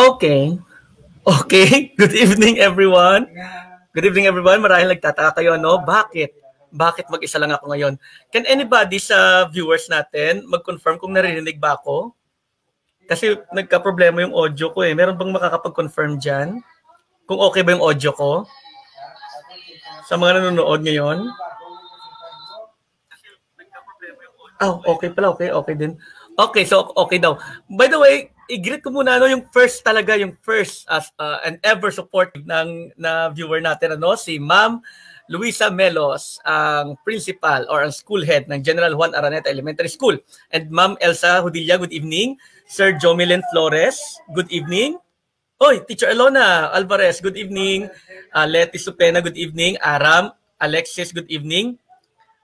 Okay. Okay. Good evening, everyone. Good evening, everyone. Marahil nagtataka kayo, no? Bakit? Bakit mag-isa lang ako ngayon? Can anybody sa viewers natin mag-confirm kung naririnig ba ako? Kasi nagka-problema yung audio ko eh. Meron bang makakapag-confirm dyan? Kung okay ba yung audio ko? Sa mga nanonood ngayon? Oh, okay pala. Okay, okay din. Okay, so okay daw. By the way, i-greet ko muna no yung first talaga, yung first as uh, and ever support ng na viewer natin ano si Ma'am Luisa Melos, ang principal or ang school head ng General Juan Araneta Elementary School. And Ma'am Elsa Hudilla, good evening. Sir Jomelin Flores, good evening. Oy, Teacher Elona Alvarez, good evening. Uh, Leti Supena, good evening. Aram, Alexis, good evening.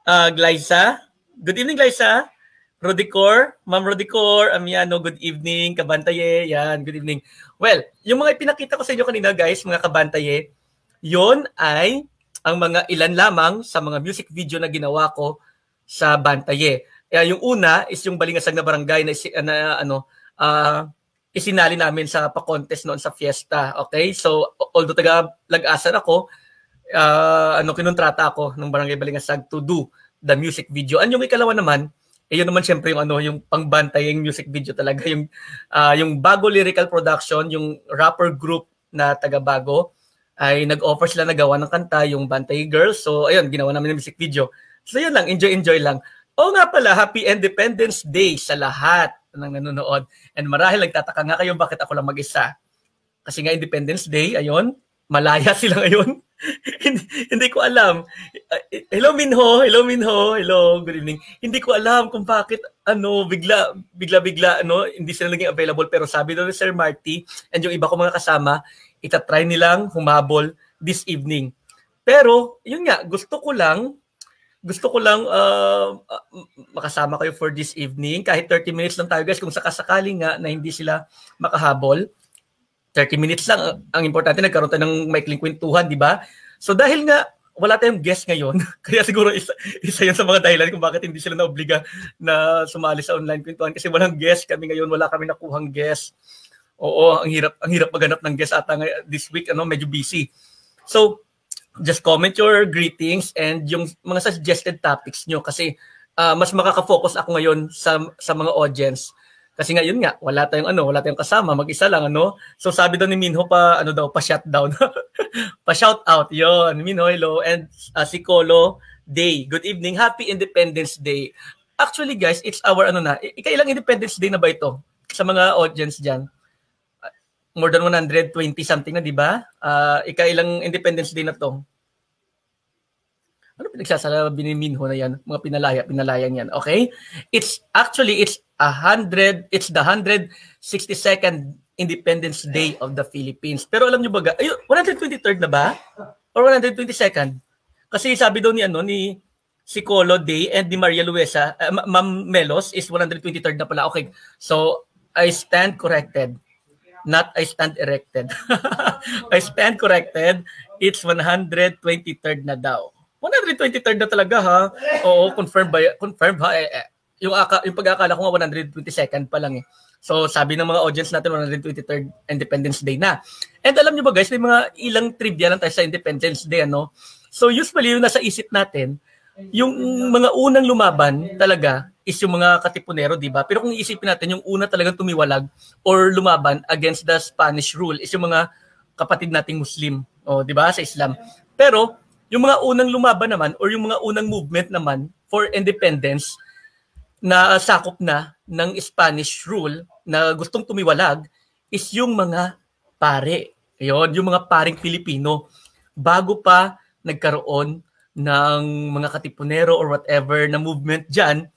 Uh, Glyza, good evening Glyza. Rodicor, Ma'am Rodicor, Amiano, good evening, Kabantaye, yan, good evening. Well, yung mga ipinakita ko sa inyo kanina guys, mga Kabantaye, yon ay ang mga ilan lamang sa mga music video na ginawa ko sa Bantaye. Kaya yung una is yung Balingasag na Barangay na, na ano, uh, isinali namin sa pa-contest noon sa fiesta. Okay? So, although taga lag-asan ako, uh, ano, kinontrata ako ng Barangay Balingasag to do the music video. Ang yung ikalawa naman, eh, yun naman syempre yung ano, yung pangbantaying music video talaga, yung uh, yung Bago Lyrical Production, yung rapper group na taga Bago ay nag-offer sila na gawa ng kanta, yung Bantay Girls. So, ayun, ginawa namin yung music video. So, yun lang, enjoy-enjoy lang. O nga pala, Happy Independence Day sa lahat ng nanonood. And marahil nagtataka nga kayo bakit ako lang mag-isa. Kasi nga Independence Day, ayun, malaya sila ngayon hindi, hindi ko alam. Uh, hello Minho, hello Minho, hello, good evening. Hindi ko alam kung bakit ano bigla bigla bigla ano hindi sila naging available pero sabi daw ni Sir Marty and yung iba ko mga kasama, itatry nilang humabol this evening. Pero yun nga, gusto ko lang gusto ko lang uh, makasama kayo for this evening. Kahit 30 minutes lang tayo guys kung sakasakali nga na hindi sila makahabol 30 minutes lang. Ang importante, nagkaroon tayo ng maikling kwentuhan, di ba? So dahil nga, wala tayong guest ngayon, kaya siguro isa, isa yan sa mga dahilan kung bakit hindi sila naobliga na sumali sa online kwentuhan kasi walang guest kami ngayon, wala kami nakuhang guest. Oo, ang hirap ang hirap maghanap ng guest ata this week, ano, medyo busy. So, just comment your greetings and yung mga suggested topics nyo kasi uh, mas makaka-focus ako ngayon sa sa mga audience kasi nga yun nga, wala tayong ano, wala tayong kasama, mag-isa lang ano. So sabi daw ni Minho pa ano daw, pa shutdown. pa shout out 'yon. Minho hello and uh, si Kolo Day. Good evening. Happy Independence Day. Actually guys, it's our ano na, ikailang Independence Day na ba ito sa mga audience diyan? Uh, more than 120 something na, di ba? Uh, ikailang Independence Day na to. Ano pinagsasalabi ni Minho na yan? Mga pinalaya, pinalayan yan. Okay? It's actually, it's a hundred, it's the 162nd Independence Day of the Philippines. Pero alam niyo ba, ay, 123rd na ba? Or 122nd? Kasi sabi daw ni ano ni si Colo Day and ni Maria Luisa, uh, Ma'am Melos is 123rd na pala. Okay. So I stand corrected. Not I stand erected. I stand corrected. It's 123rd na daw. 123rd na talaga ha. Oo, confirmed ba? Confirmed ha. Eh, eh, yung, aka, yung pag-akala ko nga 122nd pa lang eh. So sabi ng mga audience natin 123rd Independence Day na. And alam niyo ba guys, may mga ilang trivia lang tayo sa Independence Day ano. So usually yung nasa isip natin, yung mga unang lumaban talaga is yung mga katipunero, di ba? Pero kung iisipin natin, yung una talagang tumiwalag or lumaban against the Spanish rule is yung mga kapatid nating Muslim, o di ba, sa Islam. Pero yung mga unang lumaban naman or yung mga unang movement naman for independence na sakop na ng Spanish rule na gustong tumiwalag is yung mga pare. Ayun, yung mga paring Pilipino. Bago pa nagkaroon ng mga katipunero or whatever na movement dyan,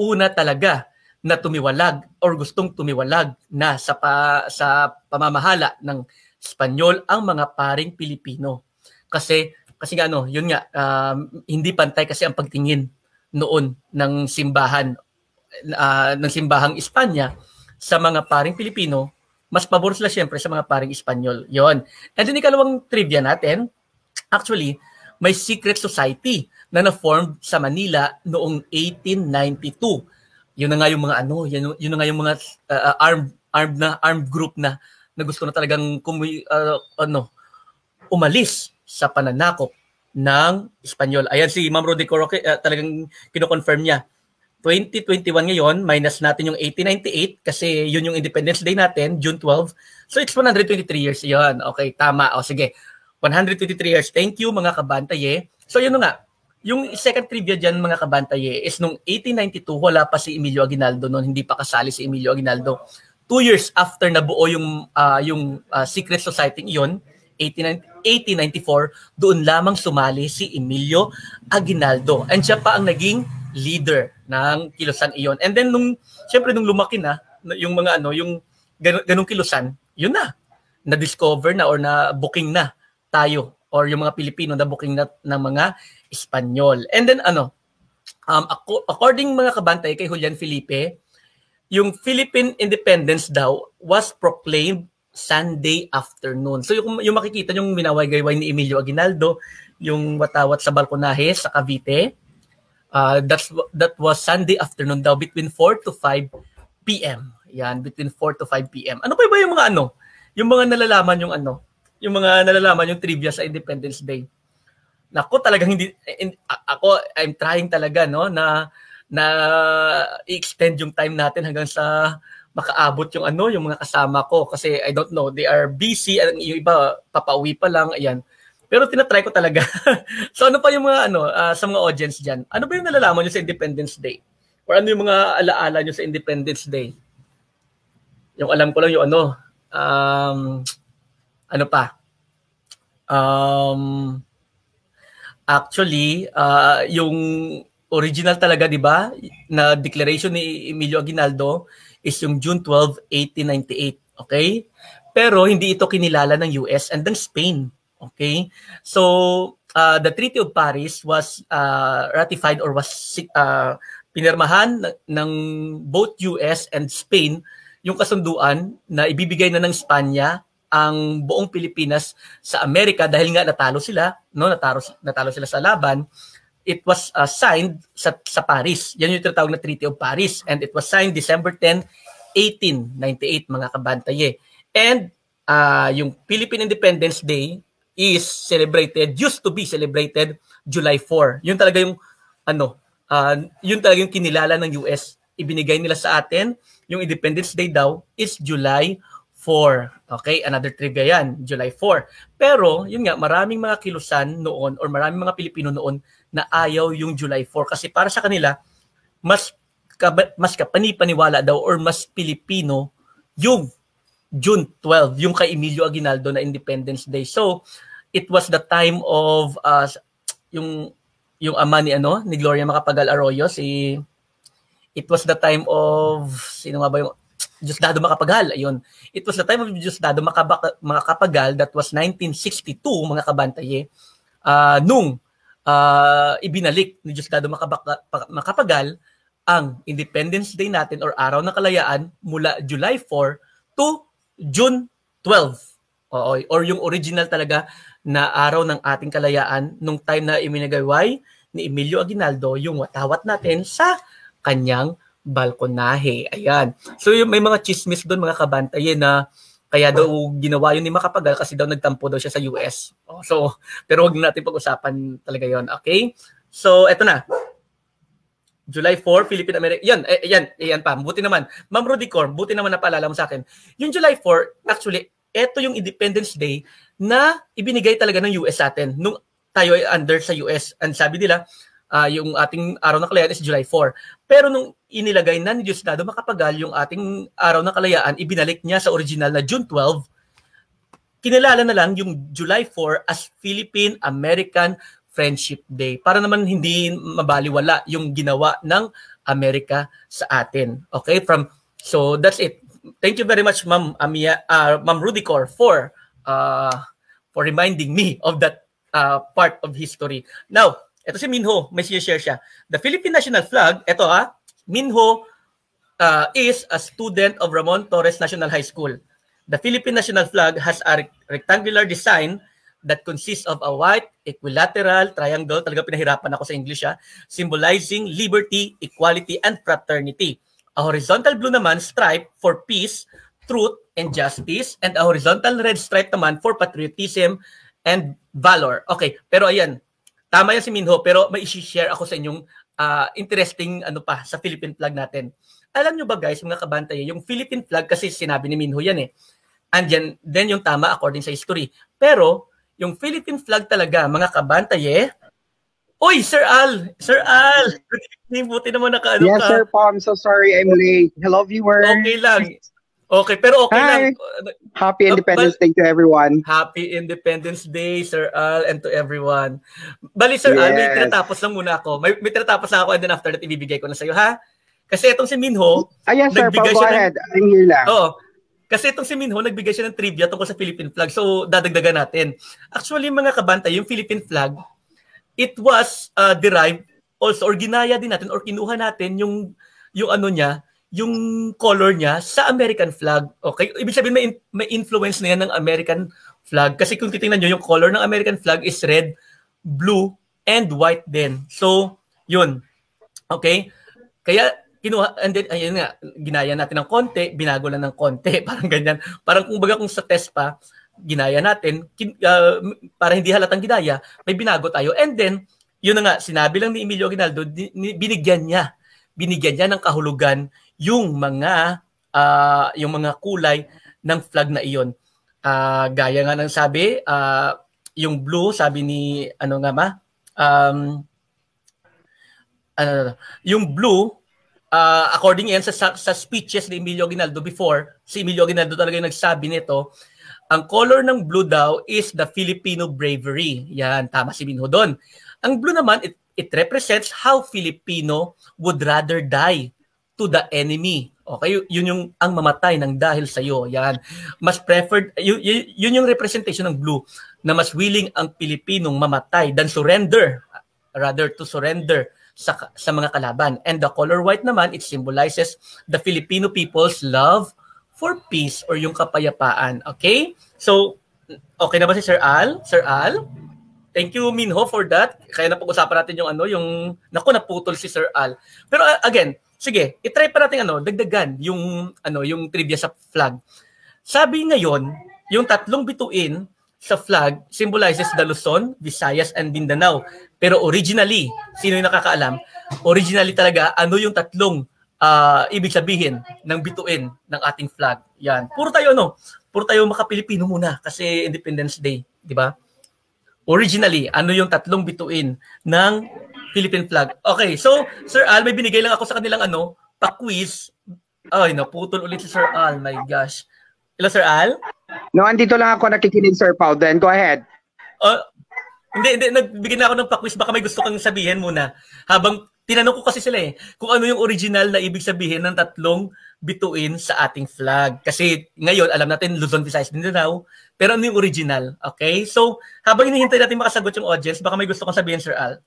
una talaga na tumiwalag or gustong tumiwalag na sa pa, sa pamamahala ng Espanyol ang mga paring Pilipino. Kasi kasi nga ano, yun nga, um, hindi pantay kasi ang pagtingin noon ng simbahan uh, ng simbahang Espanya sa mga paring Pilipino, mas pabor sila siyempre sa mga paring Espanyol. Yon. And then ikalawang trivia natin, actually, may secret society na na-form sa Manila noong 1892. Yun na nga yung mga ano, yun, yun na nga yung mga uh, armed armed na armed group na na gusto na talagang kumi, uh, ano, umalis sa pananakop ng Espanyol. Ayan si Ma'am Rudy Coroque, uh, talagang kino-confirm niya. 2021 ngayon, minus natin yung 1898 kasi yun yung Independence Day natin, June 12. So it's 123 years yun. Okay, tama. O sige, 123 years. Thank you mga kabantaye. So yun nga, yung second trivia dyan mga kabantaye is nung 1892, wala pa si Emilio Aguinaldo noon, hindi pa kasali si Emilio Aguinaldo. Two years after nabuo yung, uh, yung uh, secret society iyon, 1894, doon lamang sumali si Emilio Aguinaldo. And siya pa ang naging leader ng kilusan iyon. And then nung, syempre nung lumaki na, yung mga ano, yung ganung, ganung kilusan, yun na. Na-discover na or na booking na tayo or yung mga Pilipino na booking na ng mga Espanyol. And then ano, um, according mga kabantay kay Julian Felipe, yung Philippine independence daw was proclaimed Sunday afternoon. So yung, yung makikita yung minaway-gayway ni Emilio Aguinaldo, yung watawat sa balkonahe sa Cavite, uh, that's, that was Sunday afternoon daw between 4 to 5 p.m. Yan, between 4 to 5 p.m. Ano pa ba yung mga ano? Yung mga nalalaman yung ano? Yung mga nalalaman yung trivia sa Independence Day. Nako talagang hindi in, ako I'm trying talaga no na na i-extend yung time natin hanggang sa makaabot yung ano yung mga kasama ko kasi I don't know they are busy yung iba papauwi pa lang ayan pero tinatry ko talaga. So ano pa yung mga ano uh, sa mga audience diyan ano ba yung nalalaman niyo sa Independence Day? Or ano yung mga alaala niyo sa Independence Day? Yung alam ko lang yung ano um ano pa? Um Actually, uh, yung original talaga, 'di ba, na declaration ni Emilio Aguinaldo is yung June 12, 1898, okay? Pero hindi ito kinilala ng US and then Spain, okay? So, uh, the Treaty of Paris was uh, ratified or was uh, pinirmahan ng both US and Spain yung kasunduan na ibibigay na ng Espanya ang buong Pilipinas sa Amerika dahil nga natalo sila, no, natalo natalo sila sa laban. It was uh, signed sa sa Paris. Yan yung tinatawag na Treaty of Paris and it was signed December 10, 1898 mga kabantaye. And uh, yung Philippine Independence Day is celebrated, used to be celebrated July 4. Yun talaga yung ano, uh, yun talaga yung kinilala ng US. Ibinigay nila sa atin, yung Independence Day daw is July 4. Okay, another trivia yan, July 4. Pero, yun nga, maraming mga kilusan noon or maraming mga Pilipino noon na ayaw yung July 4 kasi para sa kanila, mas mas kapani-paniwala daw or mas Pilipino yung June 12, yung kay Emilio Aguinaldo na Independence Day. So, it was the time of uh, yung yung ama ni ano ni Gloria Macapagal Arroyo si it was the time of sino nga ba yung Diosdado Macapagal. Ayun. It was the time of Diosdado Macapagal that was 1962, mga kabantaye, uh, nung uh, ibinalik ni Diosdado Macapagal ang Independence Day natin or Araw ng Kalayaan mula July 4 to June 12. Oo, or yung original talaga na araw ng ating kalayaan nung time na iminagayway ni Emilio Aguinaldo yung watawat natin sa kanyang balkonahe. Ayan. So yung may mga chismis doon mga kabantaye na kaya daw ginawa yun ni Makapagal kasi daw nagtampo daw siya sa US. So, pero wag natin pag-usapan talaga yon Okay? So, eto na. July 4, Philippine American. Yan, eh, yan, yan pa. Buti naman. Ma'am Rudy Cor, buti naman napaalala mo sa akin. Yung July 4, actually, eto yung Independence Day na ibinigay talaga ng US sa atin nung tayo ay under sa US. And sabi nila, uh, yung ating araw ng kalayaan is July 4. Pero nung inilagay na ni Diosdado Makapagal yung ating araw ng kalayaan, ibinalik niya sa original na June 12, kinilala na lang yung July 4 as Philippine-American Friendship Day para naman hindi mabaliwala yung ginawa ng Amerika sa atin. Okay? From so that's it. Thank you very much Ma'am Amia uh, Ma'am Rudicor for uh, for reminding me of that uh, part of history. Now, ito si Minho, may share siya. The Philippine national flag, ito ah, Minho uh, is a student of Ramon Torres National High School. The Philippine national flag has a rectangular design that consists of a white equilateral triangle, talaga pinahirapan ako sa English ah, symbolizing liberty, equality, and fraternity. A horizontal blue naman stripe for peace, truth, and justice, and a horizontal red stripe naman for patriotism and valor. Okay, pero ayan, tama yan si Minho, pero may i-share ako sa inyong uh, interesting ano pa sa Philippine flag natin. Alam nyo ba guys, mga kabantay, yung Philippine flag kasi sinabi ni Minho yan eh. Andyan, then yung tama according sa history. Pero, yung Philippine flag talaga, mga kabantay eh, Uy, Sir Al! Sir Al! Good evening, buti naman nakaano yes, ka. Yes, Sir Paul, I'm so sorry I'm late. Hello, viewers. Okay lang. Okay, pero okay Hi. lang. Happy Independence uh, Day to everyone. Happy Independence Day, Sir Al, and to everyone. Bali, Sir yes. Al, may tinatapos lang muna ako. May, may tinatapos lang ako and then after that, ibibigay ko na sa'yo, ha? Kasi itong si Minho, ah, yes, sir, nagbigay go ahead. Ng, I'm here lang. Oo. Kasi itong si Minho, nagbigay siya ng trivia tungkol sa Philippine flag. So, dadagdagan natin. Actually, mga kabantay, yung Philippine flag, it was uh, derived also, or ginaya din natin, or kinuha natin yung, yung ano niya, yung color niya sa American flag. Okay? Ibig sabihin, may, may influence na yan ng American flag. Kasi kung titingnan nyo, yung color ng American flag is red, blue, and white din. So, yun. Okay? Kaya, kinuha, and then, ayun nga, ginaya natin ng konti, binago lang ng konti, parang ganyan. Parang kung baga kung sa test pa, ginaya natin, kin, uh, para hindi halatang ginaya, may binago tayo. And then, yun na nga, sinabi lang ni Emilio Aguinaldo, binigyan niya, binigyan niya ng kahulugan yung mga uh, yung mga kulay ng flag na iyon. Uh, gaya nga ng sabi, uh, yung blue, sabi ni, ano nga ma, um, ano, yung blue, uh, according yan sa, sa, speeches ni Emilio Ginaldo before, si Emilio Ginaldo talaga yung nagsabi nito, ang color ng blue daw is the Filipino bravery. Yan, tama si Minho doon. Ang blue naman, it, it represents how Filipino would rather die to the enemy. Okay, yun yung ang mamatay ng dahil sa iyo. Yan. Mas preferred yun, yun yung representation ng blue na mas willing ang Pilipinong mamatay than surrender rather to surrender sa, sa mga kalaban. And the color white naman, it symbolizes the Filipino people's love for peace or yung kapayapaan. Okay? So, okay na ba si Sir Al? Sir Al? Thank you Minho for that. Kaya na pag-usapan natin yung ano, yung naku naputol si Sir Al. Pero uh, again, sige, i-try pa natin ano, dagdagan yung ano, yung trivia sa flag. Sabi ngayon, yung tatlong bituin sa flag symbolizes the Luzon, Visayas, and Mindanao. Pero originally, sino yung nakakaalam? Originally talaga, ano yung tatlong uh, ibig sabihin ng bituin ng ating flag? Yan. Puro tayo, no? Puro tayo makapilipino muna kasi Independence Day, di ba? Originally, ano yung tatlong bituin ng Philippine flag? Okay, so Sir Al, may binigay lang ako sa kanilang ano, pa-quiz. Ay, naputol ulit si Sir Al. My gosh. Hello, Sir Al? No, andito lang ako nakikinig, Sir Paul. Then, go ahead. Uh, hindi, hindi. Nagbigyan na ako ng pa-quiz. Baka may gusto kang sabihin muna. Habang tinanong ko kasi sila eh, kung ano yung original na ibig sabihin ng tatlong bituin sa ating flag. Kasi ngayon, alam natin, Luzon, Visayas, Mindanao. Pero ano yung original? Okay? So, habang hinihintay natin makasagot yung audience, baka may gusto kong sabihin, Sir Al.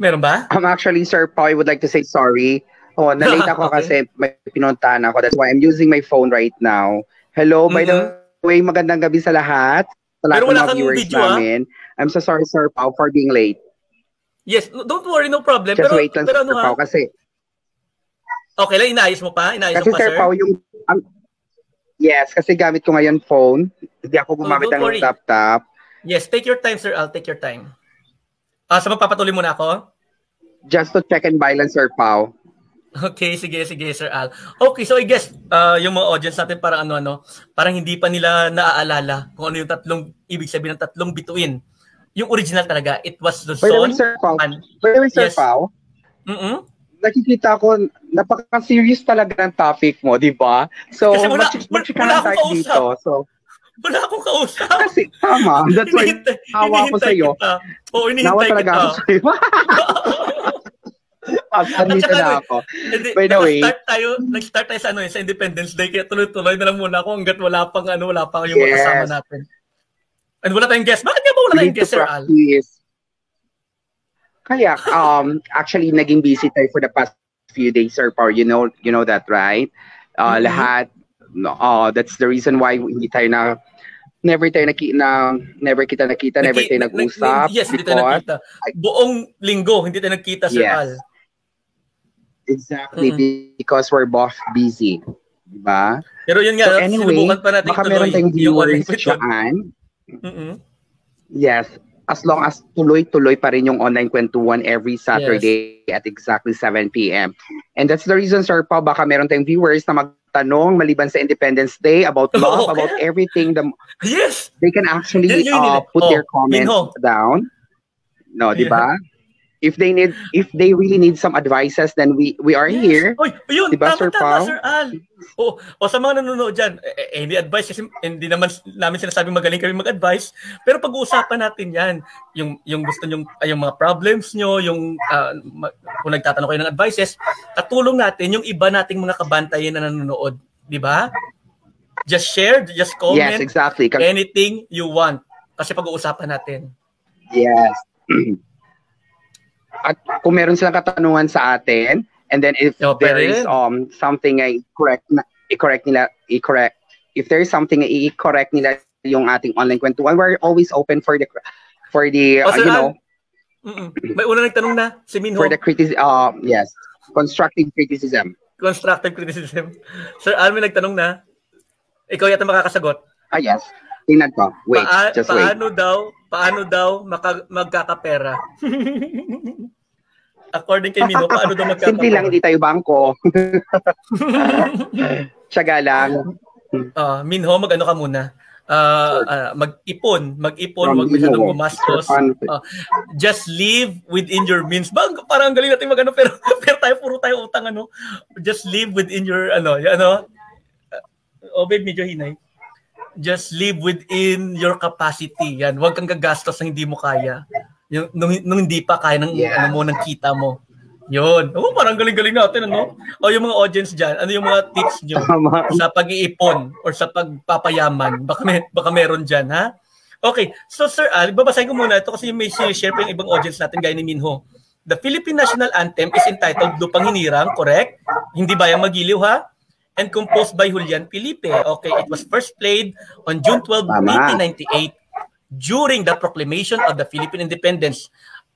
Meron ba? Um, actually, Sir Paul, I would like to say sorry. Oh, nalate ako okay. kasi may pinuntahan ako. That's why I'm using my phone right now. Hello, mm-hmm. by the mm-hmm. way, magandang gabi sa lahat. Sa lahat Pero wala kang viewers video, ah. namin. Ha? I'm so sorry, Sir Pao, for being late. Yes, don't worry, no problem. Just pero, wait lang, pero, Sir ano, Pao, kasi... Okay lang, inayos mo pa? Inayos kasi, mo pa, Sir? Pao, yung... Um, yes, kasi gamit ko ngayon phone. Hindi ako oh, gumamit oh, ng laptop. Yes, take your time, Sir I'll Take your time. Ah, so magpapatuloy muna ako? Just to check and balance, Sir Pau. Okay, sige, sige, Sir Al. Okay, so I guess uh, yung mga audience natin parang ano-ano, parang hindi pa nila naaalala kung ano yung tatlong, ibig sabihin ng tatlong bituin. Yung original talaga, it was the son. By Sir Pau, and, by the way, Sir yes. Pau, mm-hmm. nakikita ko, napaka-serious talaga ng topic mo, di ba? So, Kasi wala, wala, wala akong dito. So, wala akong kausap. Kasi, tama. That's why, hawa ko sa'yo. Oo, inihintay kita. talaga ako sa'yo. Pag-admit na ako. By the way, nag-start tayo, nag-start tayo sa ano, sa Independence Day, kaya tuloy-tuloy na lang muna ako hanggat wala pang ano, wala pang yung yes. kasama natin. And wala tayong guest. Bakit nga ba wala tayong guest, Sir Al? Kaya, um, actually, naging busy tayo for the past few days, Sir Paul. You know, you know that, right? Uh, mm-hmm. Lahat, uh, that's the reason why hindi tayo na never tayo naki, na never kita nakita, Naki, never tayo nag-usap. Yes, hindi tayo nakita. Buong linggo, hindi tayo nagkita, Sir yes. Al. Exactly, mm-hmm. because we're both busy. Diba? Pero yun nga, so anyway, pa natin baka meron tayong viewers dyan. Mm-hmm. Yes, as long as tuloy-tuloy pa rin yung online kwentuhan every Saturday yes. at exactly 7 p.m. And that's the reason, Sir Paul, baka meron tayong viewers na magtanong maliban sa Independence Day about love, okay. about everything. The, yes! They can actually uh, put oh, their comments Minho. down. No, yeah. di ba? If they need if they really need some advices then we we are yes. here Oy, yun, diba, tama, Sir tama? Sir Al. O, o sa mga nanonood dyan, eh, eh, hindi advice kasi hindi naman namin sinasabing magaling kami mag-advise, pero pag-uusapan natin yan. Yung, yung gusto nyo, yung mga problems nyo, yung uh, kung nagtatanong kayo ng advices, katulong natin yung iba nating mga kabantayan na nanonood. Di ba? Just share, just comment. Yes, exactly. Anything you want. Kasi pag-uusapan natin. Yes. at kung meron silang katanungan sa atin, and then if oh, there is um something ay correct na i-correct nila, i-correct. If there is something i-correct nila yung ating online kwentuhan, we're always open for the for the oh, uh, you know. Mm-mm. May una nagtanong na si Minho. For the criticism, uh, yes, constructive criticism. Constructive criticism. Sir Al, may nagtanong na. Ikaw yata makakasagot. Ah, yes. Tingnan ko. Wait, pa- just paano wait. daw, paano daw maka- magkakapera? According kay Mino, paano daw magkakapera? Simple lang, hindi tayo bangko. Tsaga lang. Uh, Minho, mag-ano ka muna? Uh, uh, mag-ipon, mag-ipon, wag masyadong gumastos. Uh, just live within your means. Bang, parang galing natin magano pero pero tayo puro tayo utang ano. Just live within your ano, ano. Uh, oh, babe, medyo hinay. Just live within your capacity. Yan, wag kang gagastos na hindi mo kaya. Yung, nung, nung hindi pa kaya ng, yeah. ano mo, ng kita mo. Yun. Oh, parang galing-galing natin, ano? O yung mga audience dyan, ano yung mga tips nyo sa pag-iipon or sa pagpapayaman? Baka, may, baka meron dyan, ha? Okay. So, Sir Al, babasahin ko muna ito kasi may share pa yung ibang audience natin, gaya ni Minho. The Philippine National Anthem is entitled Lupang Hinirang, correct? Hindi bayang magiliw, ha? And composed by Julian Felipe. Okay, it was first played on June 12, Tama. 1898 during the proclamation of the Philippine independence.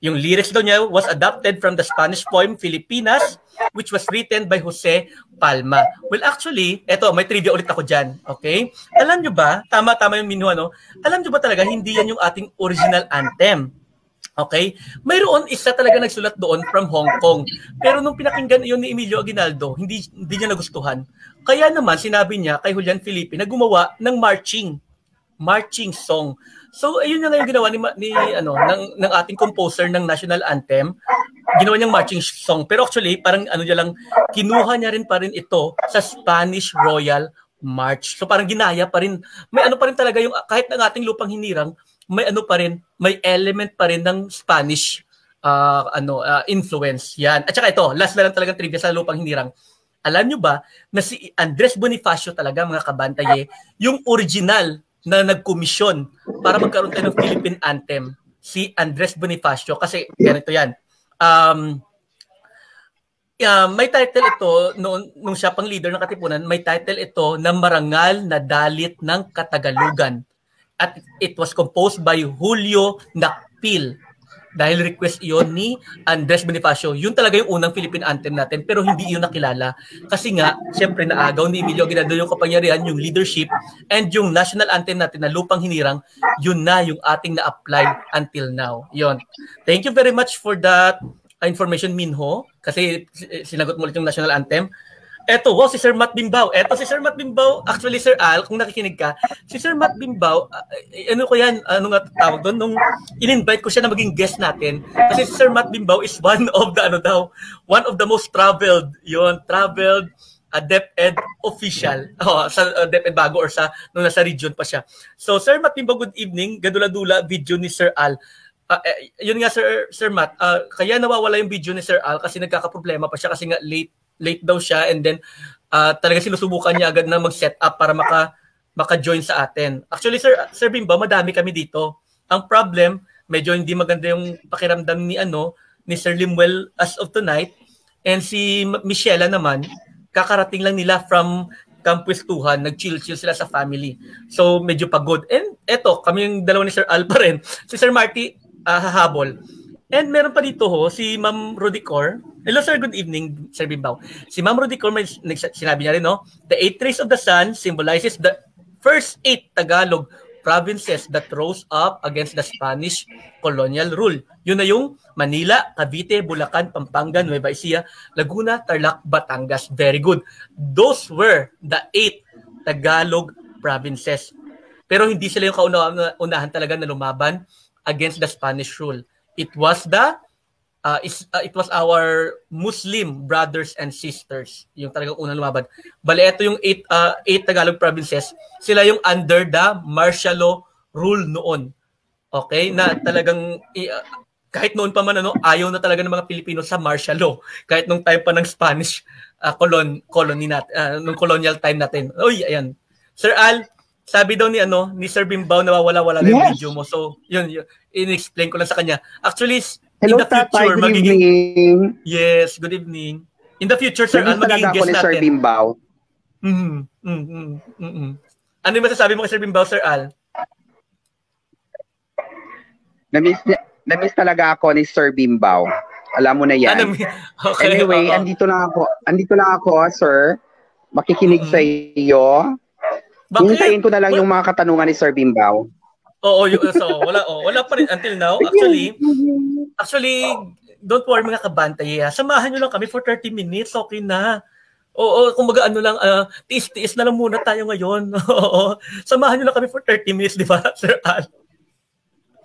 Yung lyrics daw niya was adapted from the Spanish poem Filipinas which was written by Jose Palma. Well, actually, eto, may trivia ulit ako dyan. Okay? Alam nyo ba, tama-tama yung minuha, no? Alam nyo ba talaga, hindi yan yung ating original anthem. Okay? Mayroon isa talaga nagsulat doon from Hong Kong. Pero nung pinakinggan yun ni Emilio Aguinaldo, hindi, hindi niya nagustuhan. Kaya naman, sinabi niya kay Julian Felipe na gumawa ng marching marching song. So ayun na nga yung ginawa ni, ni ano ng ng ating composer ng national anthem. Ginawa niyang marching song pero actually parang ano niya lang kinuha niya rin pa rin ito sa Spanish Royal March. So parang ginaya pa rin. May ano pa rin talaga yung kahit ng ating lupang hinirang, may ano pa rin, may element pa rin ng Spanish uh, ano uh, influence. Yan. At saka ito, last na lang talaga trivia sa lupang hinirang. Alam nyo ba na si Andres Bonifacio talaga mga kabantaye, yung original na nagkomisyon para magkaroon tayo ng Philippine Anthem, si Andres Bonifacio. Kasi ganito yan. Um, uh, may title ito, noon, nung siya pang leader ng Katipunan, may title ito na Marangal na Dalit ng Katagalugan. At it was composed by Julio Nakpil dahil request iyon ni Andres Bonifacio. Yun talaga yung unang Philippine anthem natin pero hindi yun nakilala. Kasi nga, siyempre naagaw ni Emilio Aguinaldo yung kapangyarihan, yung leadership, and yung national anthem natin na Lupang Hinirang, yun na yung ating na-apply until now. Yun. Thank you very much for that information, Minho, kasi sinagot mo ulit yung national anthem. Eto, wow, si Sir Matt Bimbao. Eto si Sir Matt Bimbao. Actually, Sir Al, kung nakikinig ka, si Sir Matt Bimbao, uh, ano ko yan, ano nga tawag doon, nung in-invite ko siya na maging guest natin. Kasi si Sir Matt Bimbao is one of the, ano daw, one of the most traveled, yon traveled uh, DepEd official oh, sa uh, DepEd Bago or sa nung nasa region pa siya. So Sir Matt Bimbao, good evening. Gadula-dula video ni Sir Al. Uh, eh, yun nga Sir Sir Matt, uh, kaya nawawala yung video ni Sir Al kasi nagkakaproblema pa siya kasi nga late late daw siya and then uh, talaga sinusubukan niya agad na mag-set up para maka maka-join sa atin. Actually, Sir Sir Bimba, madami kami dito. Ang problem, medyo hindi maganda yung pakiramdam ni ano ni Sir Limwell as of tonight. And si Michelle naman, kakarating lang nila from Camp Westuhan, nag-chill-chill sila sa family. So, medyo pagod. And eto, kami yung dalawa ni Sir Al pa rin. Si Sir Marty, uh, hahabol And meron pa dito ho, si Ma'am Rodicor. Hello sir, good evening, Sir Bimbaw. Si Ma'am Rodicor, may sinabi niya rin, no? The eight rays of the sun symbolizes the first eight Tagalog provinces that rose up against the Spanish colonial rule. Yun na yung Manila, Cavite, Bulacan, Pampanga, Nueva Ecija, Laguna, Tarlac, Batangas. Very good. Those were the eight Tagalog provinces. Pero hindi sila yung kaunahan talaga na lumaban against the Spanish rule it was the uh, is, uh, it was our Muslim brothers and sisters yung talagang unang lumaban. Bale ito yung eight uh, eight Tagalog provinces, sila yung under the martial law rule noon. Okay? Na talagang uh, kahit noon pa man ano, ayaw na talaga ng mga Pilipino sa martial law. Kahit nung time pa ng Spanish uh, colon colony nat uh, nung colonial time natin. Oy, ayan. Sir Al, sabi daw ni ano ni Sir Bimbaw nawawala-wala yes. yung video mo. So, yun, yun in-explain ko lang sa kanya. Actually, Hello, in the future, tatay, good magiging, evening. Yes, good evening. In the future, sir, ano magiging guest natin? Sir Bimbaw. Mm-hmm. Mm-hmm. Mm-hmm. Ano yung masasabi mo kay Sir Bimbaw, Sir Al? Na-miss, na-miss talaga ako ni Sir Bimbaw. Alam mo na yan. Ano, okay, anyway, uh-oh. andito lang ako. Andito lang ako, sir. Makikinig mm-hmm. sa iyo. Bakit? Hintayin ko na lang yung mga katanungan ni Sir Bimbaw. Oo, oh, so wala oh, wala pa rin until now. Actually, actually don't worry mga kabantay. Ha? Samahan niyo lang kami for 30 minutes, okay na. Oo, kumbaga ano lang, uh, tiis-tiis na lang muna tayo ngayon. Oo, samahan niyo lang kami for 30 minutes, di ba, Sir Al?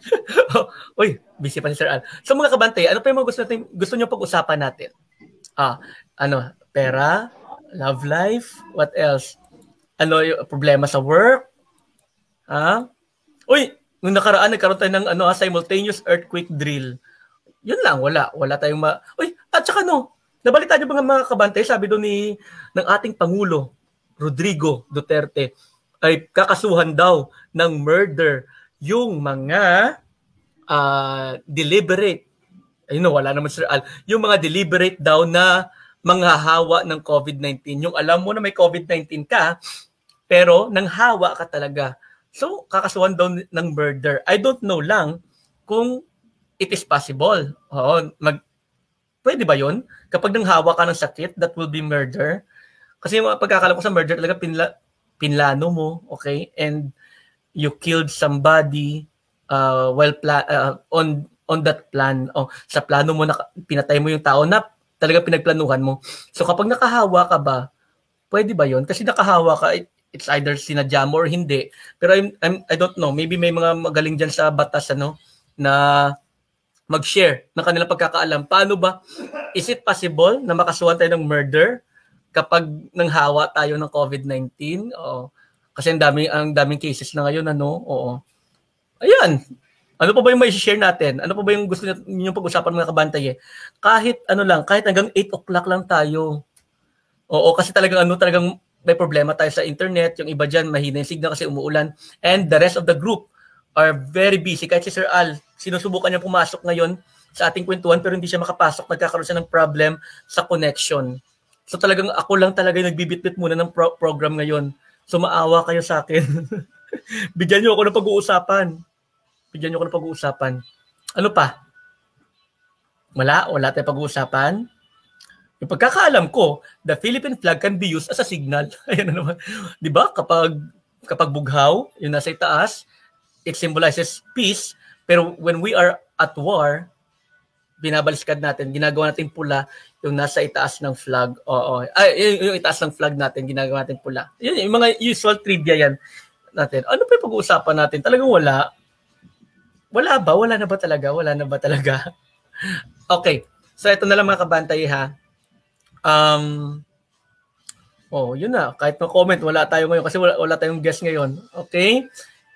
Uy, busy pa si Sir Al. So mga kabantay, ano pa yung mga gusto, natin, gusto niyo pag-usapan natin? Ah, ano, pera, love life, what else? Ano yung problema sa work. Ha? Uy, nung nakaraan nagkaroon tayo ng ano, simultaneous earthquake drill. Yun lang, wala. Wala tayong ma... Uy, at saka no, nabalita niyo ba mga kabantay, sabi doon ni ng ating Pangulo, Rodrigo Duterte, ay kakasuhan daw ng murder yung mga uh, deliberate ayun no, wala naman Sir Al, yung mga deliberate daw na mga hawa ng COVID-19. Yung alam mo na may COVID-19 ka, pero nang hawa ka talaga. So, kakasuhan daw ng murder. I don't know lang kung it is possible. Oo, mag, pwede ba yon Kapag nang hawa ka ng sakit, that will be murder. Kasi yung pagkakalam ko sa murder talaga, pinla, pinlano mo, okay? And you killed somebody uh, while pla- uh, on on that plan. Oh, sa plano mo na pinatay mo yung tao na talaga pinagplanuhan mo. So kapag nakahawa ka ba, pwede ba yon Kasi nakahawa ka, it, it's either sinadya mo or hindi. Pero I'm, I'm, I don't know, maybe may mga magaling dyan sa batas ano, na mag-share ng kanilang pagkakaalam. Paano ba, is it possible na makasuhan tayo ng murder kapag nanghawa tayo ng COVID-19? O, kasi ang daming, ang daming cases na ngayon, ano? Oo. Ayan. Ano pa ba yung may share natin? Ano pa ba yung gusto niyo pag-usapan mga kabantay eh? Kahit ano lang, kahit hanggang 8 o'clock lang tayo. Oo, kasi talagang ano, talagang may problema tayo sa internet, yung iba dyan mahina yung signal kasi umuulan, and the rest of the group are very busy. Kahit si Sir Al, sinusubukan niya pumasok ngayon sa ating kwentuhan pero hindi siya makapasok, nagkakaroon siya ng problem sa connection. So talagang ako lang talaga yung nagbibitbit muna ng pro- program ngayon. So maawa kayo sa akin. Bigyan niyo ako ng pag-uusapan. Bigyan niyo ako ng pag-uusapan. Ano pa? Wala? Wala tayong pag-uusapan? Yung pagkakaalam ko, the Philippine flag can be used as a signal. Ayan na naman. 'Di ba? Kapag kapag bughaw, yung nasa itaas, it symbolizes peace. Pero when we are at war, binabaliskad natin, ginagawa natin pula yung nasa itaas ng flag. Oo. Ay, yung, yung itaas ng flag natin, ginagawa natin pula. Yun, yung mga usual trivia yan natin. Ano pa yung pag-uusapan natin? Talagang wala. Wala ba? Wala na ba talaga? Wala na ba talaga? okay. So, ito na lang mga kabantay ha. Um, oh, yun na. Kahit na comment, wala tayo ngayon kasi wala, wala tayong guest ngayon. Okay?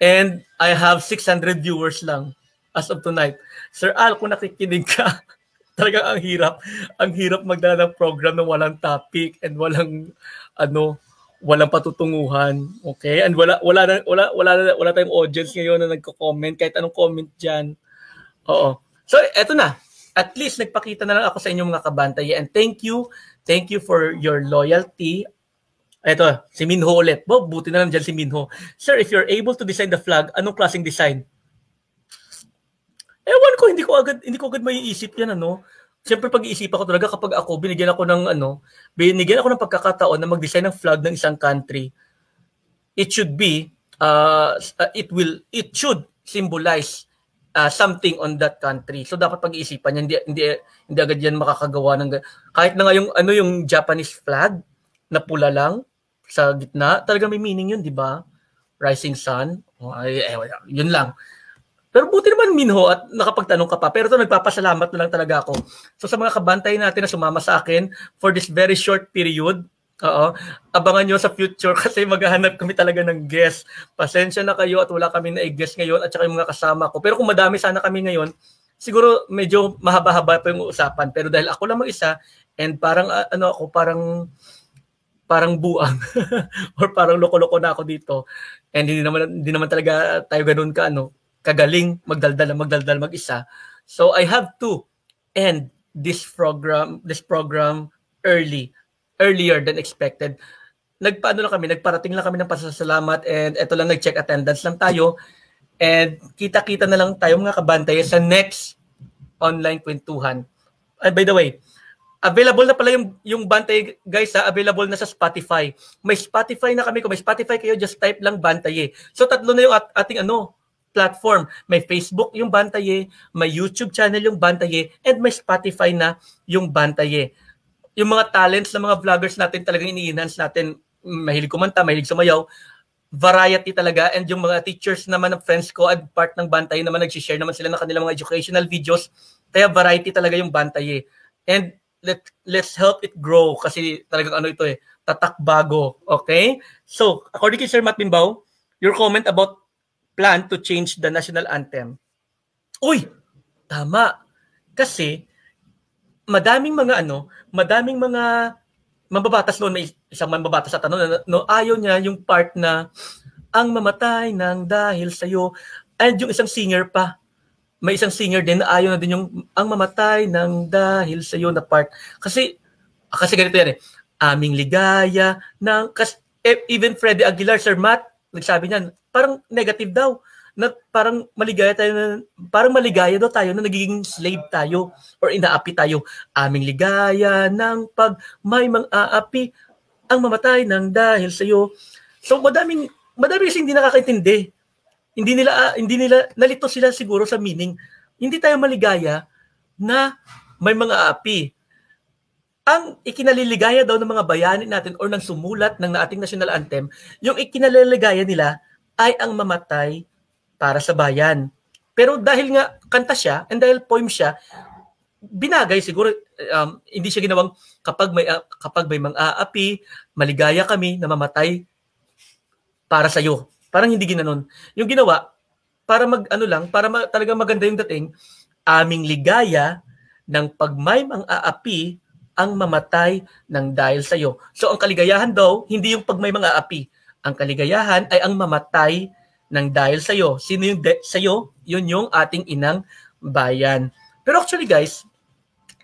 And I have 600 viewers lang as of tonight. Sir Al, kung nakikinig ka, talagang ang hirap. Ang hirap magdala ng program na walang topic and walang ano, walang patutunguhan. Okay? And wala wala na, wala wala wala tayong audience ngayon na nagko-comment kahit anong comment diyan. Oo. So, eto na. At least nagpakita na lang ako sa inyong mga kabantay. And thank you Thank you for your loyalty. Ito, si Minho ulit. Bo, buti na lang dyan si Minho. Sir, if you're able to design the flag, anong klaseng design? Ewan ko, hindi ko agad hindi ko agad maiisip 'yan ano. Siyempre pag-iisipan ko talaga kapag ako binigyan ako ng ano, binigyan ako ng pagkakataon na mag-design ng flag ng isang country. It should be uh, it will it should symbolize uh, something on that country. So dapat pag-iisipan niya hindi hindi hindi agad yan makakagawa ng kahit na nga yung ano yung Japanese flag na pula lang sa gitna, talaga may meaning yun, di ba? Rising sun. Oh, ay, ay, yun lang. Pero buti naman Minho at nakapagtanong ka pa. Pero to nagpapasalamat na lang talaga ako. So sa mga kabantay natin na sumama sa akin for this very short period, oo, abangan nyo sa future kasi maghahanap kami talaga ng guest. Pasensya na kayo at wala kami na guest ngayon at saka yung mga kasama ko. Pero kung madami sana kami ngayon, siguro medyo mahaba-haba pa yung usapan. Pero dahil ako lang mag-isa and parang uh, ano ako, parang parang buang or parang loko-loko na ako dito. And hindi naman hindi naman talaga tayo ganoon ka ano, kagaling magdaldal magdaldal mag-isa. So I have to end this program this program early earlier than expected. Nagpaano lang kami, nagparating lang kami ng pasasalamat and eto lang nag-check attendance lang tayo. And kita-kita na lang tayo mga kabantay sa next online kwentuhan. And by the way, available na pala yung, yung Bantay guys ha, available na sa Spotify. May Spotify na kami. Kung may Spotify kayo, just type lang Bantay. Eh. So tatlo na yung at, ating ano, platform. May Facebook yung Bantaye, may YouTube channel yung Bantaye, and may Spotify na yung Bantaye. Yung mga talents ng mga vloggers natin talagang ini-enhance natin. Mahilig kumanta, mahilig sumayaw. Variety talaga. And yung mga teachers naman ng friends ko at part ng Bantaye naman nagsishare naman sila ng kanilang mga educational videos. Kaya variety talaga yung Bantaye. And let let's help it grow kasi talagang ano ito eh tatak bago okay so according to Sir Matt Bimbaw your comment about plan to change the national anthem. Uy, tama. Kasi madaming mga ano, madaming mga mababatas noon, may isang mababatas at ano, no, ayaw niya yung part na ang mamatay ng dahil sa iyo. And yung isang singer pa, may isang singer din na ayaw na din yung ang mamatay ng dahil sa iyo na part. Kasi, kasi ganito yan eh, aming ligaya ng, kasi, eh, even Freddie Aguilar, Sir Matt, nagsabi niyan, parang negative daw na parang maligaya tayo na parang maligaya daw tayo na nagiging slave tayo or inaapi tayo. Aming ligaya ng pag may mang aapi ang mamatay ng dahil sa iyo so madaming madami kasi hindi nakakaintindi. Hindi nila uh, hindi nila nalito sila siguro sa meaning. Hindi tayo maligaya na may mga api ang ikinaliligaya daw ng mga bayani natin or ng sumulat ng ating national anthem, yung ikinaliligaya nila ay ang mamatay para sa bayan. Pero dahil nga kanta siya and dahil poem siya, binagay siguro um, hindi siya ginawang kapag may uh, kapag may mga aapi, maligaya kami na mamatay para sa iyo. Parang hindi ginanon. Yung ginawa para mag ano lang, para ma, talaga maganda yung dating, aming ligaya ng pag may mga aapi ang mamatay ng dahil sa iyo. So ang kaligayahan daw, hindi yung pag may mga aapi, ang kaligayahan ay ang mamatay ng dahil sa iyo. Sino yung de- sa iyo? Yun yung ating inang bayan. Pero actually guys,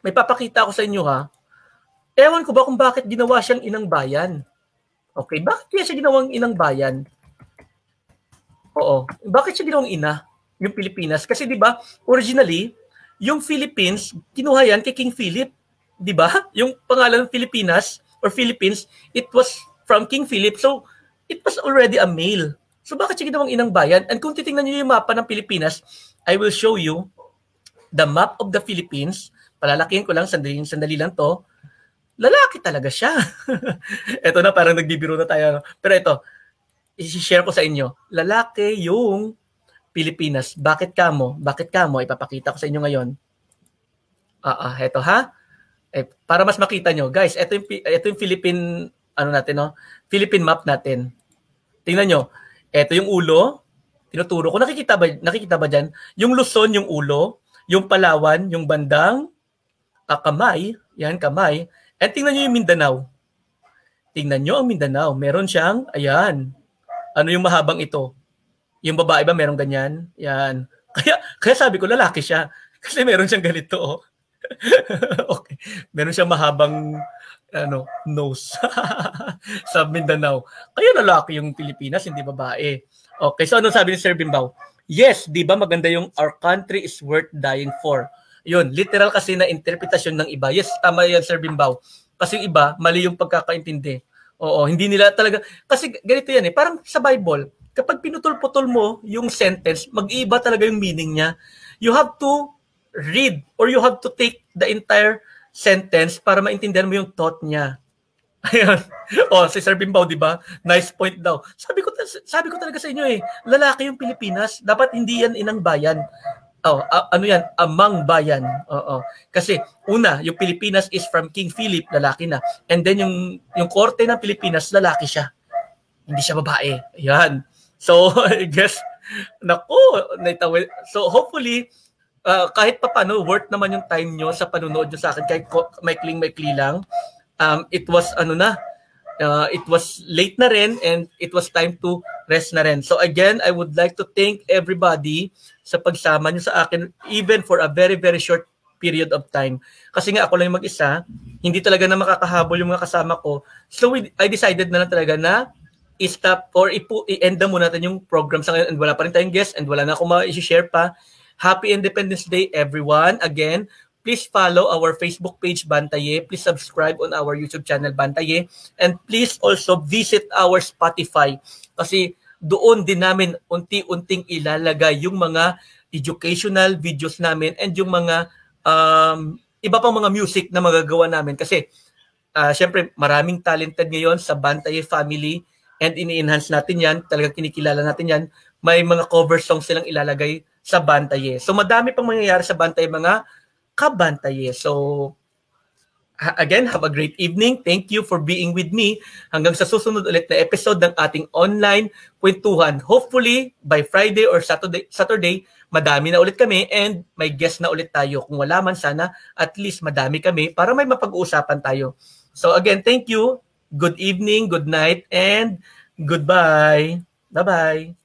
may papakita ako sa inyo ha. Ewan ko ba kung bakit ginawa siyang inang bayan. Okay, bakit kaya siya ginawang inang bayan? Oo. Bakit siya ginawang ina? Yung Pilipinas. Kasi di ba, originally, yung Philippines, kinuha yan kay King Philip. Di ba? Yung pangalan ng Pilipinas or Philippines, it was from King Philip. So, it was already a male. So bakit siya ginawang inang bayan? And kung titingnan niyo yung mapa ng Pilipinas, I will show you the map of the Philippines. Palalakihin ko lang, sandali, sandali lang to. Lalaki talaga siya. ito na, parang nagbibiro na tayo. Pero ito, i-share ko sa inyo. Lalaki yung Pilipinas. Bakit ka mo? Bakit ka mo? Ipapakita ko sa inyo ngayon. Ah, uh, eto ha. Eh, para mas makita nyo, guys, ito yung, ito yung Philippine, ano natin, no? Philippine map natin. Tingnan nyo, eto yung ulo, tinuturo ko. Nakikita ba, nakikita ba dyan? Yung Luzon, yung ulo, yung Palawan, yung bandang uh, kamay, yan, kamay. At tingnan nyo yung Mindanao. Tingnan nyo ang Mindanao. Meron siyang, ayan, ano yung mahabang ito? Yung babae ba meron ganyan? Yan. Kaya, kaya sabi ko, lalaki siya. Kasi meron siyang ganito, oh. okay. Meron siyang mahabang ano, nose sa Mindanao. Kaya lalaki yung Pilipinas, hindi babae. Okay, so ano sabi ni Sir Bimbaw? yes, di ba maganda yung our country is worth dying for. Yun, literal kasi na interpretasyon ng iba. Yes, tama yan, Sir Bimbaw. Kasi yung iba, mali yung pagkakaintindi. Oo, hindi nila talaga, kasi ganito yan eh, parang sa Bible, kapag pinutol-putol mo yung sentence, mag-iiba talaga yung meaning niya. You have to read or you have to take the entire sentence para maintindihan mo yung thought niya. Ayun. Oh, si Sir Bimbaw, di ba? Nice point daw. Sabi ko sabi ko talaga sa inyo eh, lalaki yung Pilipinas, dapat hindi yan inang bayan. Oh, uh, ano yan? Among bayan. Oo. Kasi una, yung Pilipinas is from King Philip, lalaki na. And then yung yung korte ng Pilipinas, lalaki siya. Hindi siya babae. Yan. So, I guess nako, naitawi. So, hopefully uh, kahit pa paano worth naman yung time nyo sa panonood nyo sa akin kahit maikling-maikli lang. Um, it was ano na, uh, it was late na rin and it was time to rest na rin. So again, I would like to thank everybody sa pagsama niyo sa akin even for a very very short period of time. Kasi nga ako lang yung mag-isa, hindi talaga na makakahabol yung mga kasama ko. So we, I decided na lang talaga na i-stop or i-end na muna natin yung program sa ngayon and wala pa rin tayong guest and wala na akong ma-share pa. Happy Independence Day everyone. Again, please follow our Facebook page Bantaye. Please subscribe on our YouTube channel Bantaye. And please also visit our Spotify. Kasi doon din namin unti-unting ilalagay yung mga educational videos namin and yung mga um, iba pang mga music na magagawa namin kasi uh, syempre maraming talented ngayon sa Bantaye family and ini-enhance natin yan, talagang kinikilala natin yan. May mga cover songs silang ilalagay sa Bantaye. So madami pang mangyayari sa Bantaye mga kabantaye. So again, have a great evening. Thank you for being with me. Hanggang sa susunod ulit na episode ng ating online kwentuhan. Hopefully, by Friday or Saturday, Saturday madami na ulit kami and may guest na ulit tayo. Kung wala man sana, at least madami kami para may mapag-uusapan tayo. So again, thank you. Good evening, good night, and goodbye. Bye-bye.